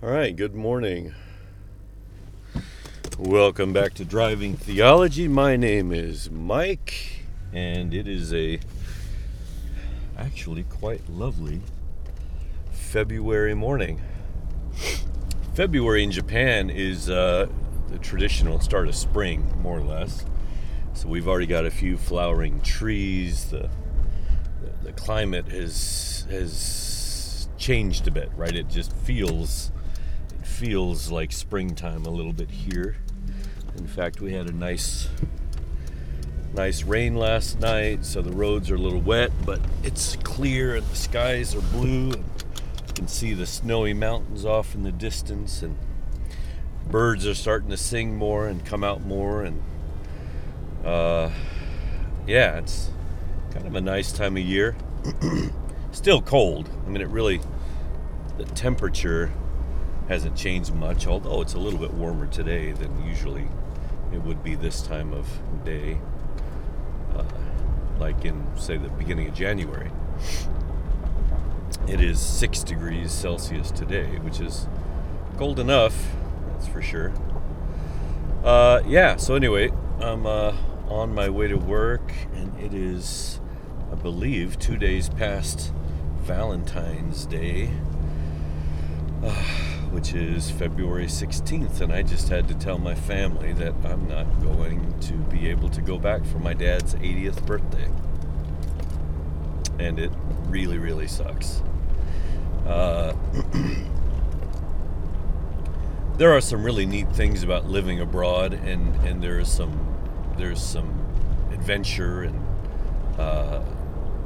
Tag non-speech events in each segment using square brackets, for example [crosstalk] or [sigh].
All right, good morning. Welcome back to Driving Theology. My name is Mike, and it is a actually quite lovely February morning. February in Japan is uh, the traditional start of spring, more or less. So we've already got a few flowering trees. The the, the climate has has changed a bit, right? It just feels feels like springtime a little bit here. In fact, we had a nice nice rain last night, so the roads are a little wet, but it's clear and the skies are blue. And you can see the snowy mountains off in the distance, and birds are starting to sing more and come out more, and uh, yeah, it's kind of a nice time of year. [clears throat] Still cold. I mean, it really the temperature hasn't changed much, although it's a little bit warmer today than usually it would be this time of day, uh, like in, say, the beginning of January. It is six degrees Celsius today, which is cold enough, that's for sure. Uh, yeah, so anyway, I'm uh, on my way to work, and it is, I believe, two days past Valentine's Day. [sighs] Uh, which is February 16th, and I just had to tell my family that I'm not going to be able to go back for my dad's 80th birthday. And it really, really sucks. Uh, [clears throat] there are some really neat things about living abroad, and, and there's some there's some adventure, and uh,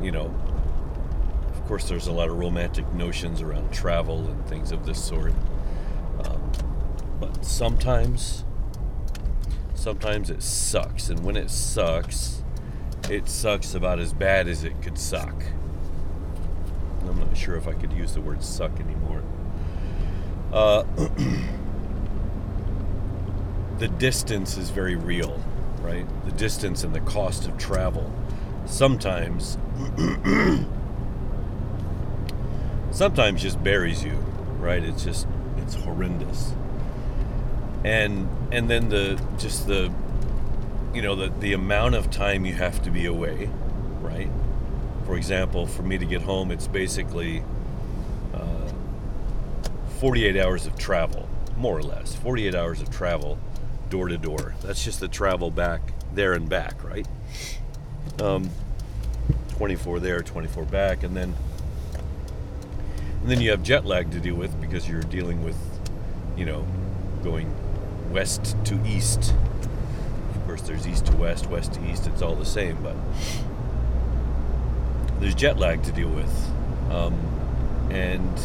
you know, of course, there's a lot of romantic notions around travel and things of this sort. But sometimes, sometimes it sucks, and when it sucks, it sucks about as bad as it could suck. I'm not sure if I could use the word suck anymore. Uh, [clears throat] the distance is very real, right? The distance and the cost of travel. Sometimes, [clears throat] sometimes just buries you, right? It's just it's horrendous. And and then the just the you know the the amount of time you have to be away, right? For example, for me to get home, it's basically uh, 48 hours of travel, more or less. 48 hours of travel, door to door. That's just the travel back there and back, right? Um, 24 there, 24 back, and then and then you have jet lag to deal with because you're dealing with, you know, going west to east. Of course, there's east to west, west to east. It's all the same, but there's jet lag to deal with, um, and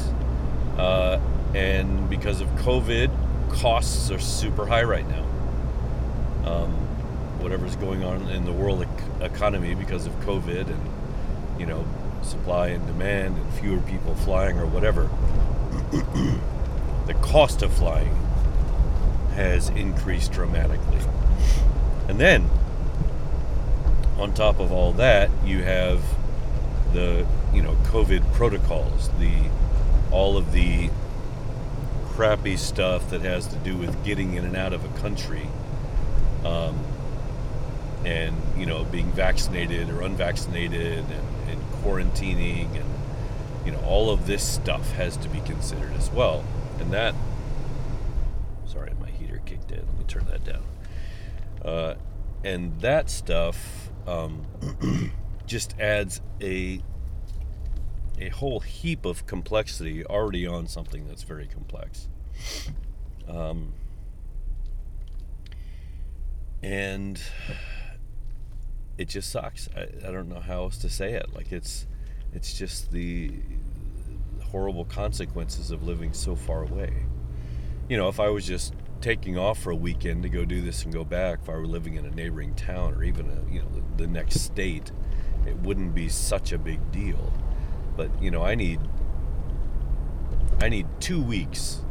uh, and because of COVID, costs are super high right now. Um, whatever's going on in the world ec- economy because of COVID, and you know, supply and demand and fewer people flying or whatever, [clears throat] the cost of flying has increased dramatically. And then, on top of all that, you have the you know COVID protocols, the all of the crappy stuff that has to do with getting in and out of a country, um, and you know being vaccinated or unvaccinated, and quarantining and you know all of this stuff has to be considered as well and that me turn that down uh, and that stuff um, [clears throat] just adds a a whole heap of complexity already on something that's very complex um, and it just sucks. I, I don't know how else to say it. Like it's it's just the horrible consequences of living so far away. You know, if I was just taking off for a weekend to go do this and go back, if I were living in a neighboring town or even a, you know the, the next state, it wouldn't be such a big deal. But you know, I need I need two weeks.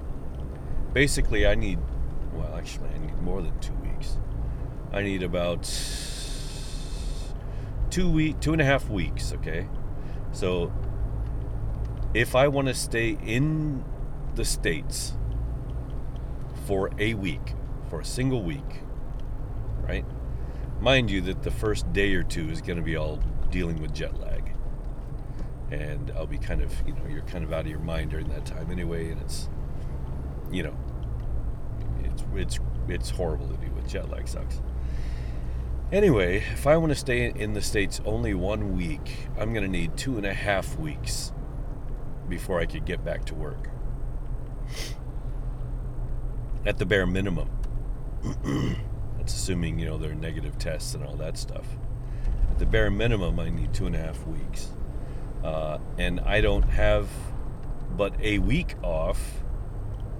Basically, I need well, actually, I need more than two weeks. I need about two week, two and a half weeks. Okay, so if I want to stay in the states, for a week, for a single week, right? Mind you, that the first day or two is going to be all dealing with jet lag. And I'll be kind of, you know, you're kind of out of your mind during that time anyway, and it's, you know, it's it's it's horrible to deal with. Jet lag sucks. Anyway, if I want to stay in the States only one week, I'm going to need two and a half weeks before I could get back to work. At the bare minimum. [clears throat] That's assuming, you know, there are negative tests and all that stuff. At the bare minimum, I need two and a half weeks. Uh, and I don't have but a week off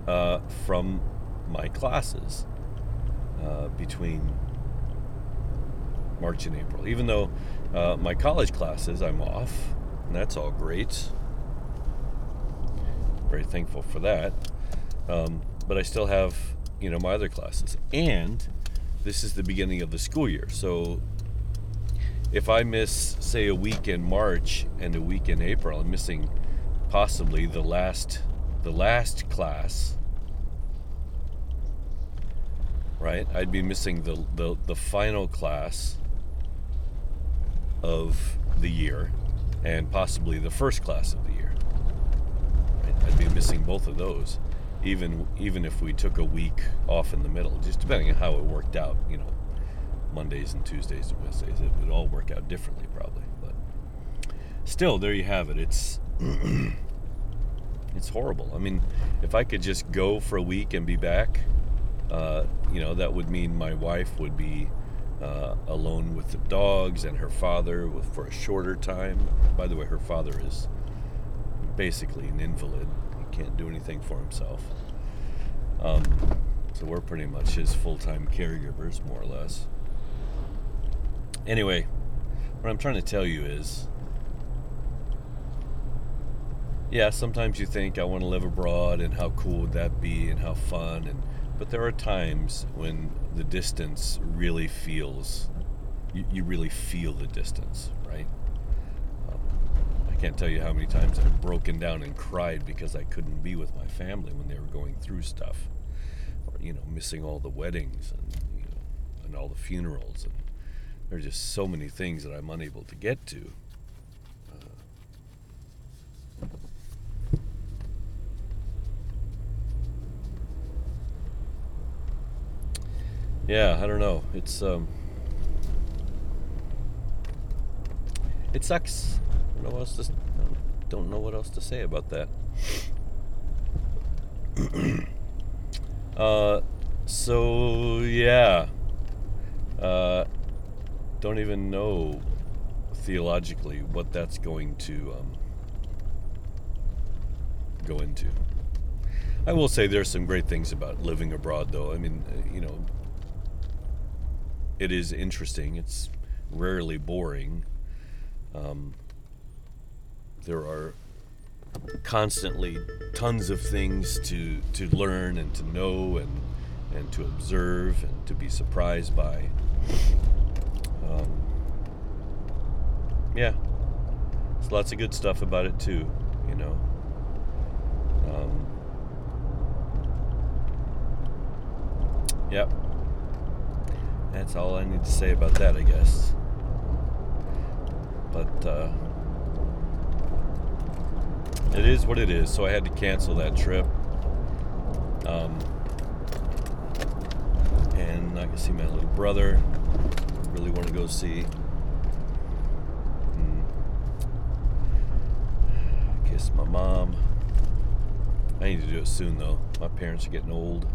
uh, from my classes uh, between March and April. Even though uh, my college classes, I'm off, and that's all great. Very thankful for that. Um, but I still have, you know, my other classes. And this is the beginning of the school year. So if I miss, say, a week in March and a week in April, I'm missing possibly the last the last class right i'd be missing the, the, the final class of the year and possibly the first class of the year. Right? I'd be missing both of those, even even if we took a week off in the middle, just depending on how it worked out. You know, Mondays and Tuesdays and Wednesdays, it would all work out differently probably. But still, there you have it. It's [clears throat] it's horrible. I mean, if I could just go for a week and be back, uh, you know, that would mean my wife would be uh, alone with the dogs and her father for a shorter time. By the way, her father is basically an invalid. Can't do anything for himself. Um, so we're pretty much his full time caregivers, more or less. Anyway, what I'm trying to tell you is yeah, sometimes you think I want to live abroad and how cool would that be and how fun and but there are times when the distance really feels, you, you really feel the distance, right? I can't tell you how many times I've broken down and cried because I couldn't be with my family when they were going through stuff, or you know, missing all the weddings and you know, and all the funerals, and there are just so many things that I'm unable to get to. yeah, I don't know. It's um, it sucks. Don't know what else to. Don't know what else to say about that. [coughs] uh, so yeah. Uh, don't even know theologically what that's going to um, go into. I will say there's some great things about living abroad, though. I mean, you know, it is interesting. It's rarely boring. Um, there are constantly tons of things to to learn and to know and and to observe and to be surprised by. Um, yeah, there's lots of good stuff about it too. You know. Um, yep. That's all I need to say about that, I guess. But uh, it is what it is. So I had to cancel that trip. Um, and I can see my little brother. Really want to go see. Mm. Kiss my mom. I need to do it soon though. My parents are getting old.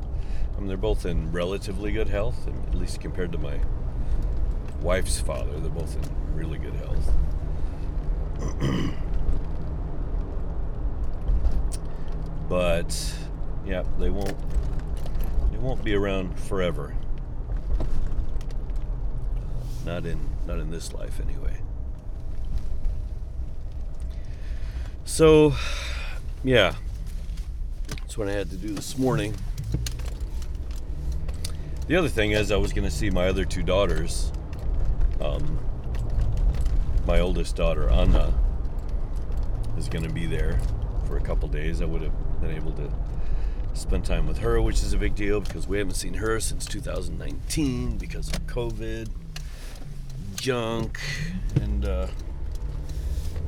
I mean, they're both in relatively good health, at least compared to my wife's father. They're both in really good health. [clears throat] but yeah, they won't they won't be around forever. Not in not in this life anyway. So, yeah, that's what I had to do this morning. The other thing is, I was going to see my other two daughters. Um, my oldest daughter, Anna, is going to be there for a couple days. I would have been able to spend time with her, which is a big deal because we haven't seen her since 2019 because of COVID, junk, and, uh,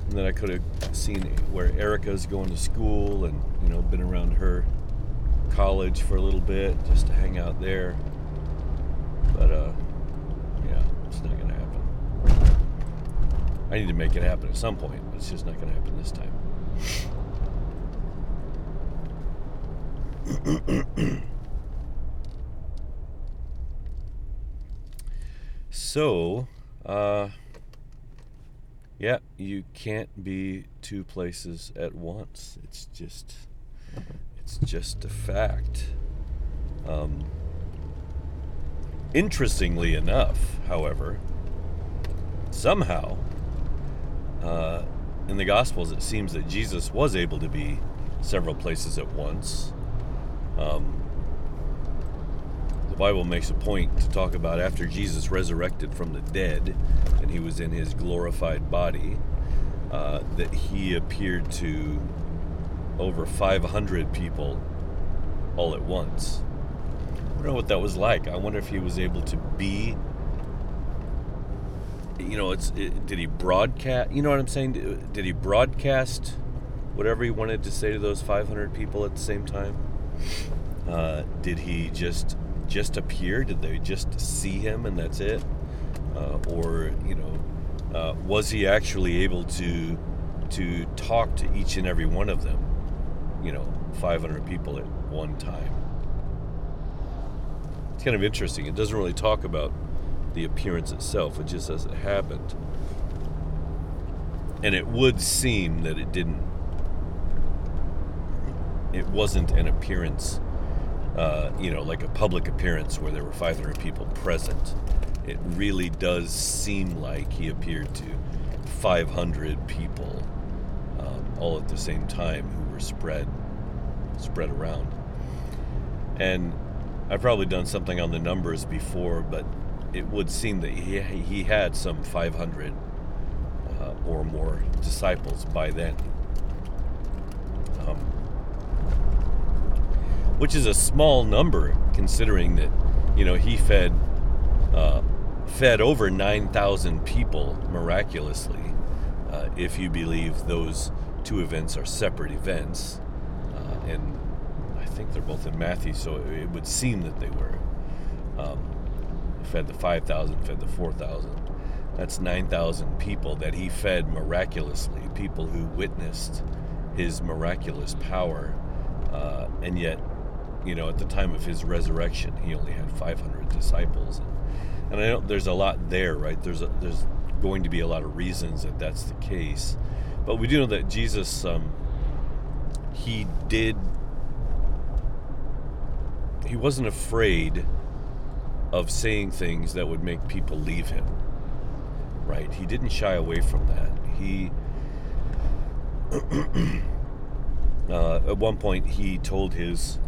and then I could have seen where Erica's going to school and you know been around her college for a little bit just to hang out there. But uh, yeah, it's not gonna happen. I need to make it happen at some point, but it's just not gonna happen this time. [clears throat] so, uh, yeah, you can't be two places at once. It's just, it's just a fact. Um, interestingly enough, however, somehow, uh, in the Gospels, it seems that Jesus was able to be several places at once. Um, the Bible makes a point to talk about after Jesus resurrected from the dead and he was in his glorified body, uh, that he appeared to over 500 people all at once. I don't know what that was like. I wonder if he was able to be. You know, it's it, did he broadcast? You know what I'm saying? Did he broadcast whatever he wanted to say to those 500 people at the same time? Uh, did he just just appear? Did they just see him and that's it? Uh, or you know, uh, was he actually able to to talk to each and every one of them? You know, 500 people at one time. It's kind of interesting. It doesn't really talk about the appearance itself. It just says it happened. And it would seem that it didn't. It wasn't an appearance uh, you know, like a public appearance where there were 500 people present. It really does seem like he appeared to 500 people um, all at the same time who were spread spread around. And I've probably done something on the numbers before, but it would seem that he, he had some 500 uh, or more disciples by then. Um, which is a small number considering that you know he fed uh, fed over 9,000 people miraculously. Uh, if you believe those two events are separate events, uh, and I think they're both in Matthew, so it would seem that they were. Um, fed the 5,000, fed the 4,000. That's 9,000 people that he fed miraculously, people who witnessed his miraculous power, uh, and yet you know, at the time of his resurrection, he only had 500 disciples, and, and I know there's a lot there, right? There's a, there's going to be a lot of reasons that that's the case, but we do know that Jesus, um, he did, he wasn't afraid of saying things that would make people leave him, right? He didn't shy away from that. He. [clears throat] Uh, at one point, he told his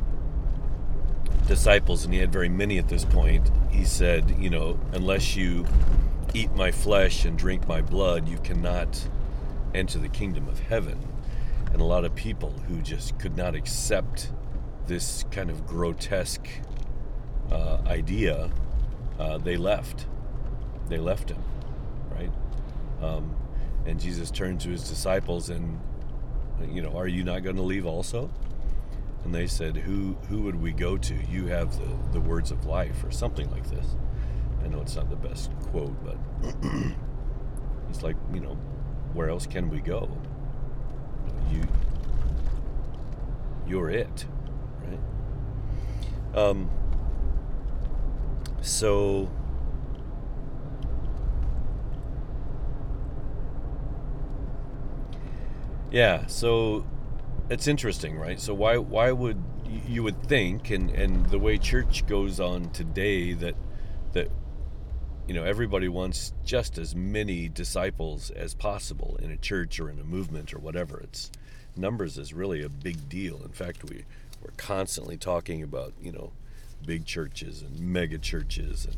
disciples, and he had very many at this point, he said, You know, unless you eat my flesh and drink my blood, you cannot enter the kingdom of heaven. And a lot of people who just could not accept this kind of grotesque uh, idea, uh, they left. They left him, right? Um, and Jesus turned to his disciples and, you know, are you not going to leave also? And they said, "Who who would we go to? You have the the words of life, or something like this." I know it's not the best quote, but [clears throat] it's like you know, where else can we go? You you're it, right? Um. So. Yeah, so it's interesting, right? So why why would you would think, and and the way church goes on today, that that you know everybody wants just as many disciples as possible in a church or in a movement or whatever. It's numbers is really a big deal. In fact, we we're constantly talking about you know big churches and mega churches and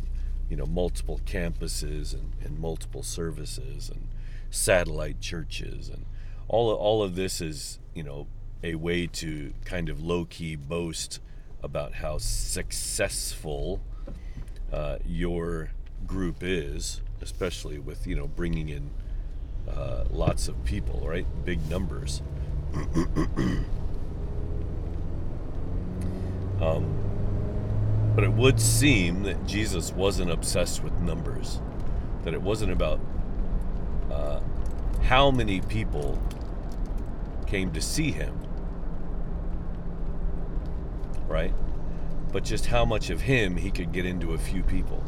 you know multiple campuses and, and multiple services and satellite churches and all all of this is you know a way to kind of low key boast about how successful uh, your group is, especially with you know bringing in uh, lots of people, right? Big numbers. [clears throat] um, but it would seem that Jesus wasn't obsessed with numbers, that it wasn't about uh, how many people came to see him, right? But just how much of him he could get into a few people,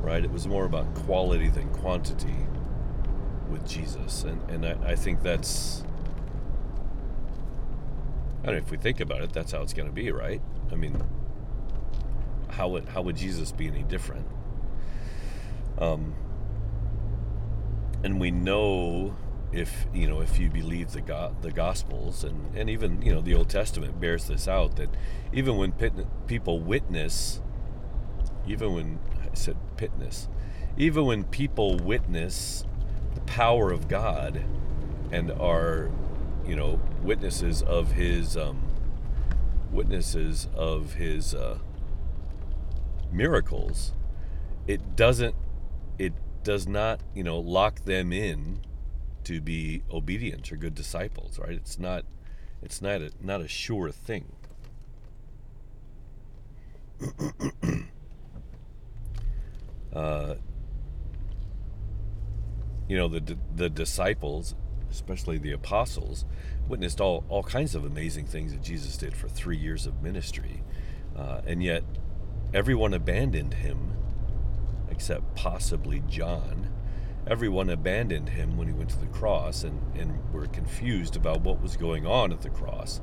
right? It was more about quality than quantity with Jesus. And, and I, I think that's, I don't know if we think about it, that's how it's going to be, right? I mean, how would how would Jesus be any different? Um, and we know if you know if you believe the go- the Gospels and and even you know the Old Testament bears this out that even when pit- people witness, even when I said pitness, even when people witness the power of God and are you know witnesses of His um, witnesses of His uh, miracles, it doesn't it does not, you know, lock them in to be obedient or good disciples, right? It's not it's not a not a sure thing. [clears throat] uh, you know the the disciples, especially the apostles, witnessed all all kinds of amazing things that Jesus did for three years of ministry, uh, and yet Everyone abandoned him, except possibly John. Everyone abandoned him when he went to the cross and, and were confused about what was going on at the cross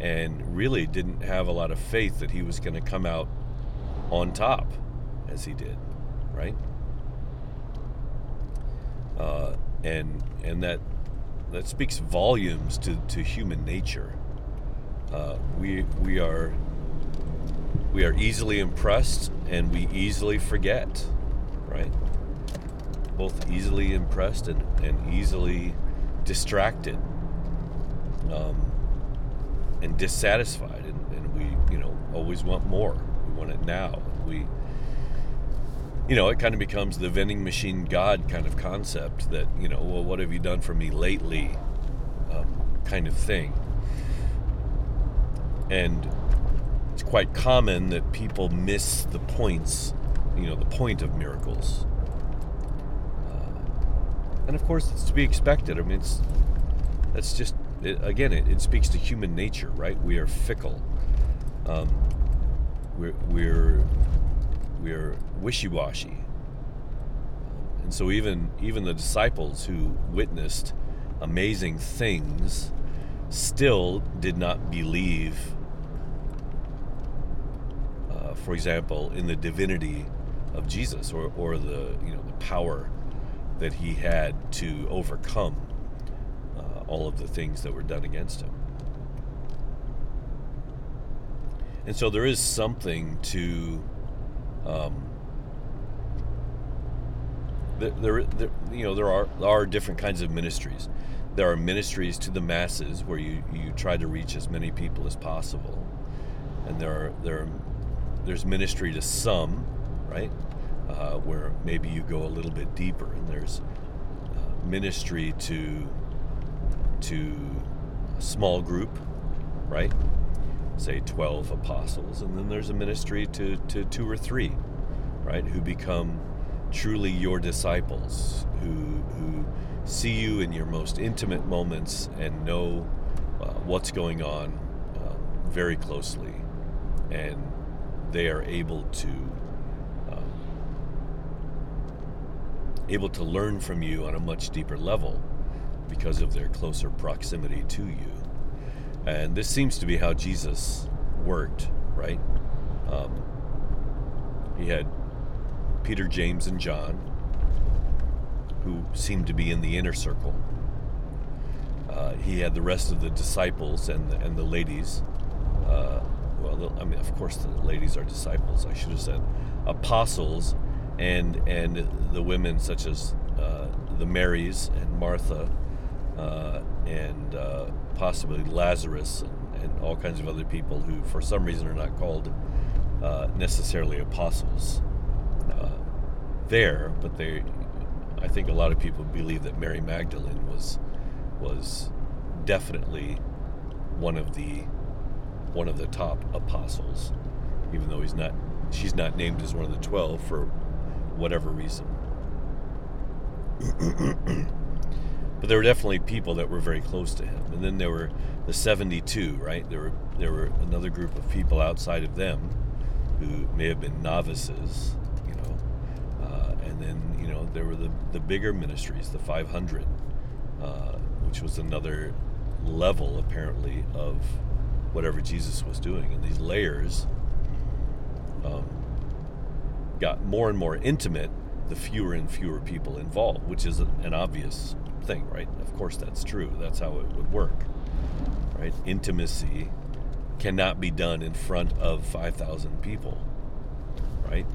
and really didn't have a lot of faith that he was going to come out on top as he did, right? Uh, and and that that speaks volumes to, to human nature. Uh, we we are we are easily impressed and we easily forget, right? Both easily impressed and, and easily distracted um, and dissatisfied. And, and we, you know, always want more. We want it now. We, you know, it kind of becomes the vending machine God kind of concept that, you know, well, what have you done for me lately um, kind of thing. And it's quite common that people miss the points, you know, the point of miracles. Uh, and of course, it's to be expected. I mean, it's that's just it, again, it, it, speaks to human nature, right? We are fickle. Um, we're we're we're wishy-washy, and so even even the disciples who witnessed amazing things still did not believe for example, in the divinity of Jesus or, or the you know the power that he had to overcome uh, all of the things that were done against him. And so there is something to um, there, there, you know there are there are different kinds of ministries. There are ministries to the masses where you, you try to reach as many people as possible, and there are there are there's ministry to some, right? Uh, where maybe you go a little bit deeper, and there's uh, ministry to to a small group, right? Say 12 apostles, and then there's a ministry to, to two or three, right? Who become truly your disciples, who who see you in your most intimate moments and know uh, what's going on uh, very closely, and they are able to um, able to learn from you on a much deeper level because of their closer proximity to you. And this seems to be how Jesus worked, right? Um, he had Peter, James, and John, who seemed to be in the inner circle. Uh, he had the rest of the disciples and the, and the ladies uh, well, I mean, of course, the ladies are disciples. I should have said apostles, and and the women such as uh, the Marys and Martha, uh, and uh, possibly Lazarus and, and, all kinds of other people who, for some reason, are not called uh, necessarily apostles uh, there, but they. I think a lot of people believe that Mary Magdalene was was definitely one of the one of the top apostles, even though he's not she's not named as one of the twelve for whatever reason. but there were definitely people that were very close to him, and then there were the seventy-two. Right, there were there were another group of people outside of them who may have been novices, you know, uh, and then you know there were the the bigger ministries, the five hundred, uh, which was another level apparently of whatever Jesus was doing, and these layers um, got more and more intimate the fewer and fewer people involved, which is an obvious thing, right? Of course, that's true. That's how it would work, right? Intimacy cannot be done in front of 5,000 people, right?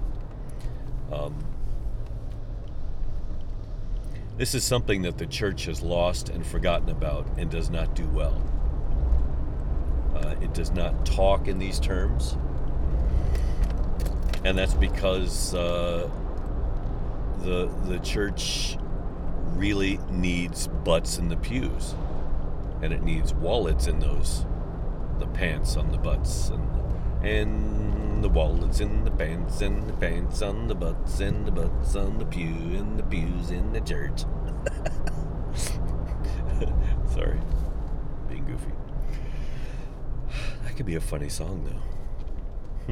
Um, this is something that the church has lost and forgotten about and does not do well. Uh, it does not talk in these terms. And that's because uh, the, the church really needs butts in the pews. And it needs wallets in those, the pants on the butts, and, and the wallets in the pants, and the pants on the butts, and the butts on the pew, and the pews in the church. [laughs] Sorry, being goofy. [sighs] That could be a funny song, though.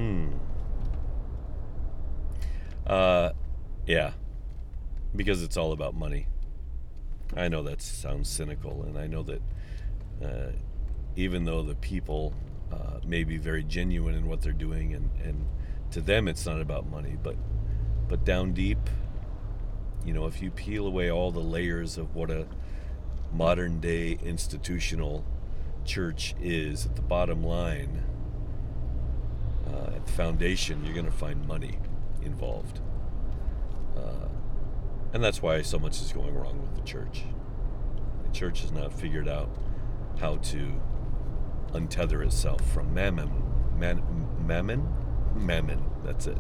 Hmm. Uh, yeah. Because it's all about money. I know that sounds cynical, and I know that uh, even though the people uh, may be very genuine in what they're doing, and, and to them it's not about money, but but down deep, you know, if you peel away all the layers of what a modern day institutional church is, at the bottom line, uh, at the foundation, you're going to find money involved. Uh, and that's why so much is going wrong with the church. The church has not figured out how to untether itself from mammon. Man, mammon? Mammon. That's it.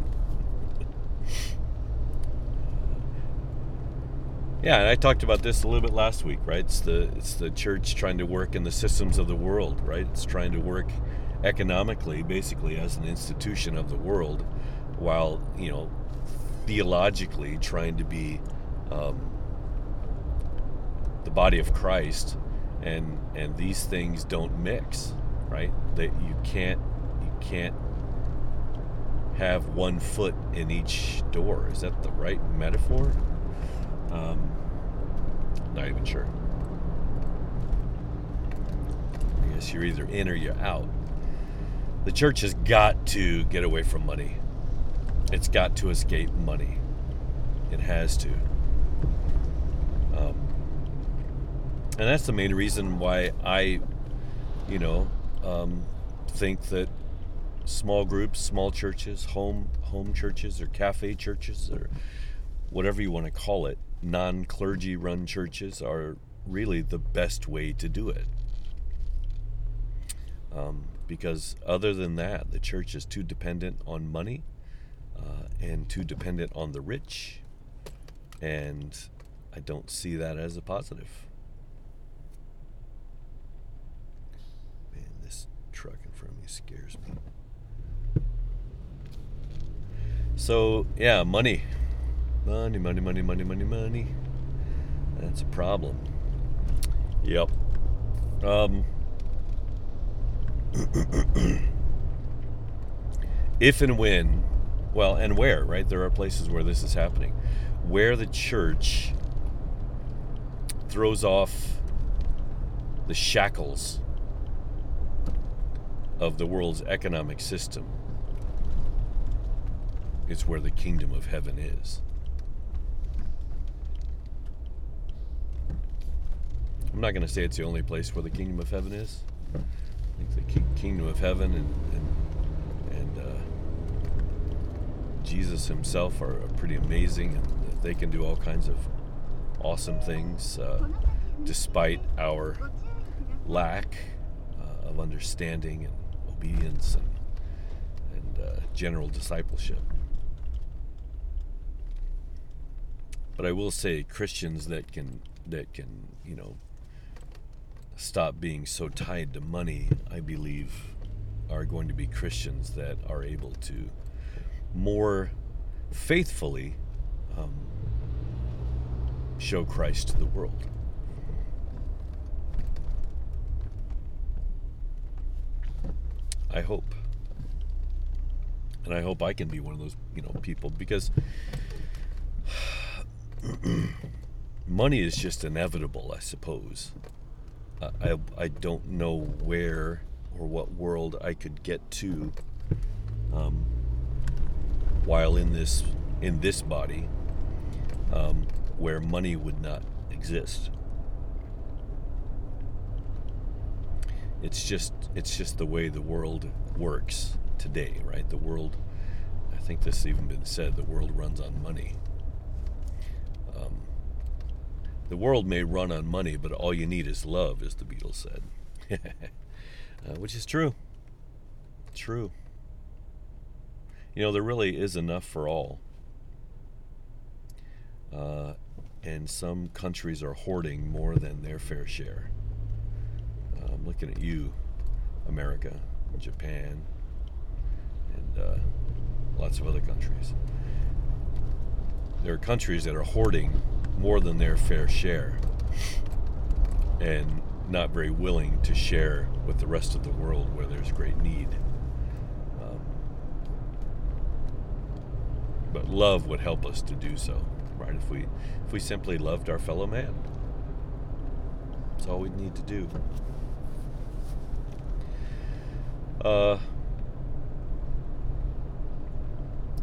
[laughs] yeah, and I talked about this a little bit last week, right? It's the it's the church trying to work in the systems of the world, right? It's trying to work economically, basically, as an institution of the world, while you know theologically trying to be um, the body of Christ, and and these things don't mix, right? That you can't you can't have one foot in each door. Is that the right metaphor? Um, not even sure. I guess you're either in or you're out. The church has got to get away from money. It's got to escape money. It has to. Um, and that's the main reason why I, you know, um, think that small groups, small churches, home home churches, or cafe churches, or whatever you want to call it, non clergy run churches are really the best way to do it. Um, because other than that, the church is too dependent on money uh, and too dependent on the rich. And I don't see that as a positive. Man, this truck in front of me scares me. So, yeah, money. Money, money, money, money, money, money. That's a problem. Yep. Um, [clears throat] if and when, well, and where, right? There are places where this is happening. Where the church throws off the shackles of the world's economic system, it's where the kingdom of heaven is. I'm not going to say it's the only place where the kingdom of heaven is. I think the kingdom of heaven and and uh, Jesus Himself are, pretty amazing, and they can do all kinds of awesome things. Uh, despite our lack uh, of understanding and obedience and, and uh, general discipleship. But I will say, Christians that can that can you know stop being so tied to money, I believe, are going to be Christians that are able to more faithfully um, show Christ to the world. I hope. And I hope I can be one of those, you know, people because [sighs] money is just inevitable, I suppose. I, I don't know where or what world I could get to um, while in this in this body um, where money would not exist. It's just it's just the way the world works today, right? The world I think this has even been said, the world runs on money. Um, the world may run on money, but all you need is love, as the Beatles said. [laughs] uh, which is true. True. You know, there really is enough for all. Uh, and some countries are hoarding more than their fair share. Uh, I'm looking at you, America, Japan, and uh, lots of other countries. There are countries that are hoarding more than their fair share and not very willing to share with the rest of the world where there's great need. Um, but love would help us to do so, right? If we if we simply loved our fellow man, that's all we need to do. Uh,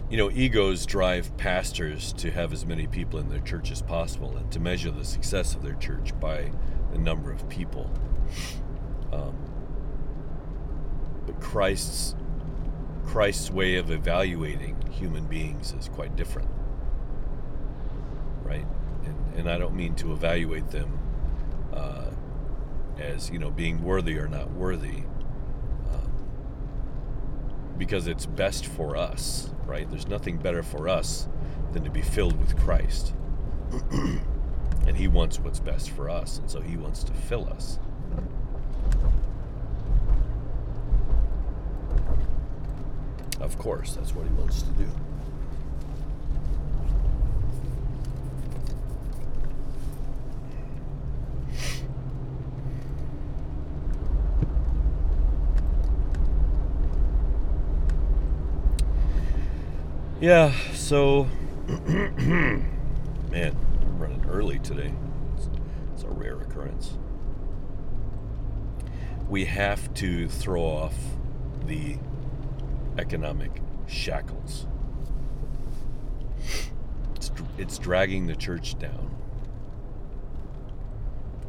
you know, egos drive pastors to have as many people in their church as possible and to measure the success of their church by the number of people. Um, but Christ's Christ's way of evaluating human beings is quite different, right? And, and I don't mean to evaluate them uh, as you know being worthy or not worthy, um, because it's best for us right? There's nothing better for us than to be filled with Christ. [clears throat] and He wants what's best for us, and so He wants to fill us. Of course, that's what He wants to do. Yeah, so [clears throat] man, I'm running early today. It's, it's, a rare occurrence. We have to throw off the economic shackles. It's, it's dragging the church down.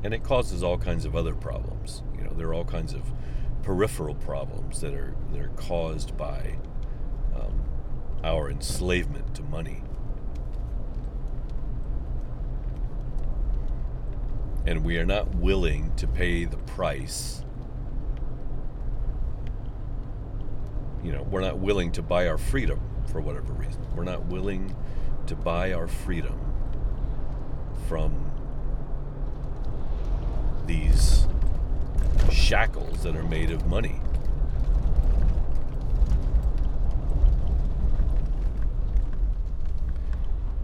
And it causes all kinds of other problems. You know, there are all kinds of peripheral problems that are that are caused by um, our enslavement to money. And we are not willing to pay the price. You know, we're not willing to buy our freedom for whatever reason. We're not willing to buy our freedom from these shackles that are made of money.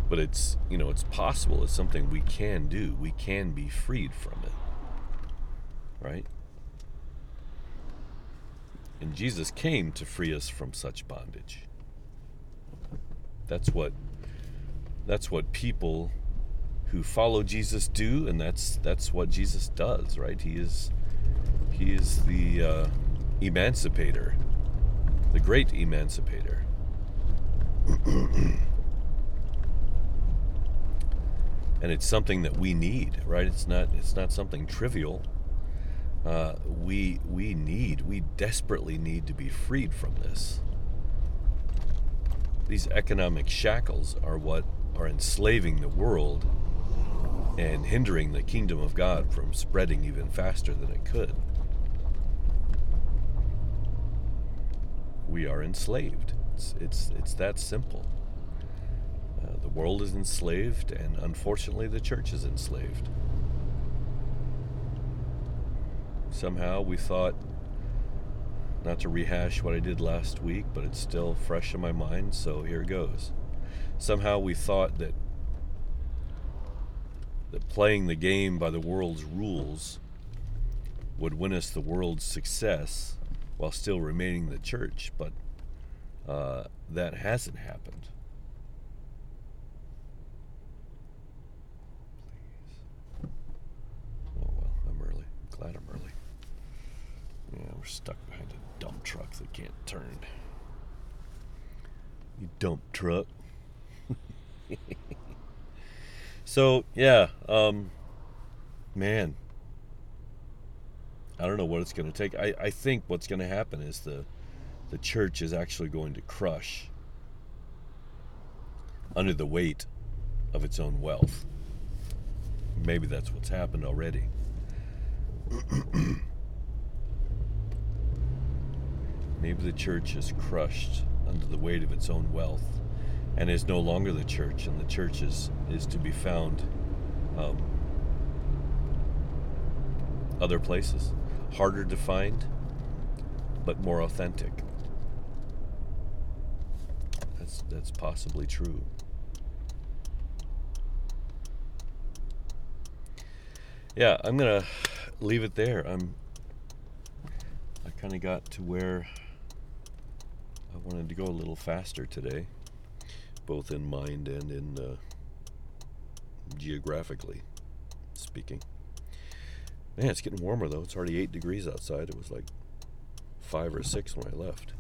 but it's you know it's possible it's something we can do we can be freed from it right and jesus came to free us from such bondage that's what that's what people who follow jesus do and that's that's what jesus does right he is he is the uh, emancipator the great emancipator [clears throat] and it's something that we need, right? It's not it's not something trivial. Uh, we we need we desperately need to be freed from this. These economic shackles are what are enslaving the world and hindering the kingdom of God from spreading even faster than it could. We are enslaved. It's, it's, it's that simple. Uh, the world is enslaved, and unfortunately, the church is enslaved. Somehow we thought, not to rehash what I did last week, but it's still fresh in my mind, so here goes. Somehow we thought that that playing the game by the world's rules would win us the world's success while still remaining the church, but uh, that hasn't happened. Please. Oh well, I'm early. Glad I'm early. Yeah, we're stuck behind a dump truck that can't turn. You dump truck. [laughs] So yeah, um, man, I don't know what it's going to take. I, I think what's going to happen is the the church is actually going to crush under the weight of its own wealth. Maybe that's what's happened already. [clears throat] Maybe the church is crushed under the weight of its own wealth and is no longer the church, and the church is, is to be found um, other places, harder to find, but more authentic. That's that's possibly true. Yeah, I'm gonna leave it there. I'm. I kind of got to where I wanted to go a little faster today both in mind and in uh, geographically speaking. Man, it's getting warmer though. It's already eight degrees outside. It was like five or six when I left.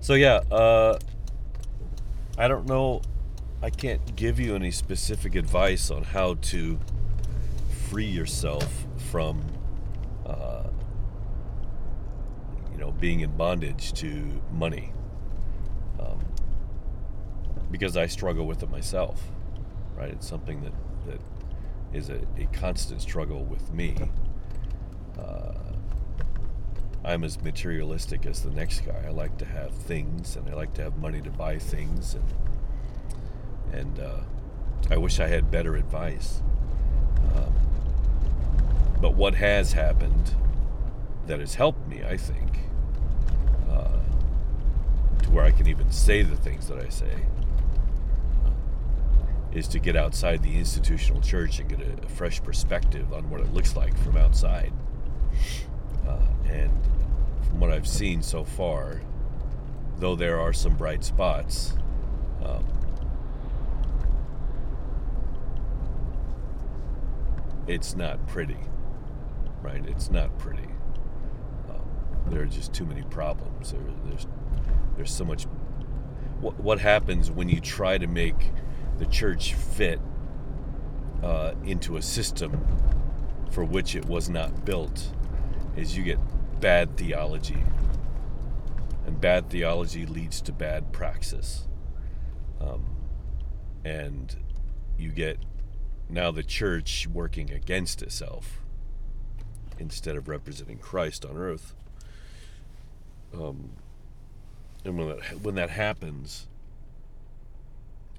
So yeah, uh, I don't know. I can't give you any specific advice on how to free yourself from, uh, you know, being in bondage to money um, because I struggle with it myself. Right? It's something that that is a, a constant struggle with me. Uh, I'm as materialistic as the next guy. I like to have things, and I like to have money to buy things, and and uh, I wish I had better advice. Um, but what has happened that has helped me, I think, where I can even say the things that I say uh, is to get outside the institutional church and get a, a, fresh perspective on what it looks like from outside. Uh, and from what I've seen so far, though there are some bright spots, um, it's not pretty, right? It's not pretty. Um, there are just too many problems. There, there's there's so much what, what happens when you try to make the church fit uh, into a system for which it was not built is you get bad theology. And bad theology leads to bad praxis. Um, and you get now the church working against itself instead of representing christ on earth. Um, and when that when that happens,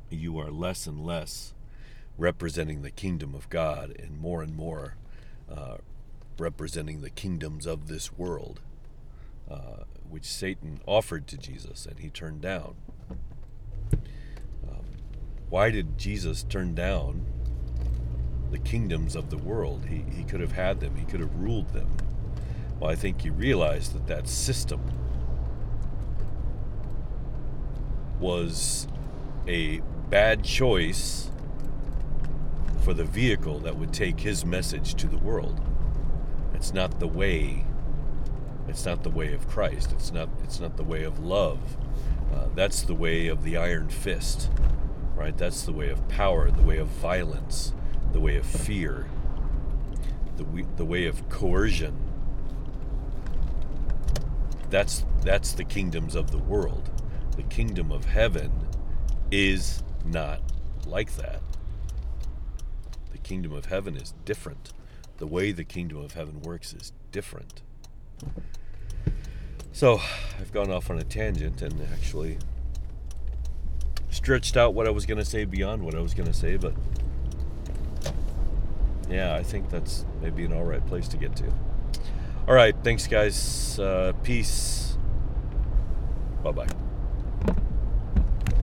you are less and less representing the kingdom of God, and more and more uh, representing the kingdoms of this world, uh, which Satan offered to Jesus and he turned down. Um, why did Jesus turn down the kingdoms of the world? He, he could have had them, he could have ruled them. Well, I think he realized that that system was a bad choice for the vehicle that would take his message to the world. It's not the way. It's not the way of Christ. It's not. It's not the way of love. Uh, that's the way of the iron fist, right? That's the way of power, the way of violence, the way of fear, the the way of coercion. That's that's the kingdoms of the world the kingdom of heaven is not like that. The kingdom of heaven is different. The way the kingdom of heaven works is different. So, I've gone off on a tangent and actually stretched out what I was going to say beyond what I was going to say, but yeah, I think that's maybe an all right place to get to. All right, thanks, guys. Uh, peace. Bye bye.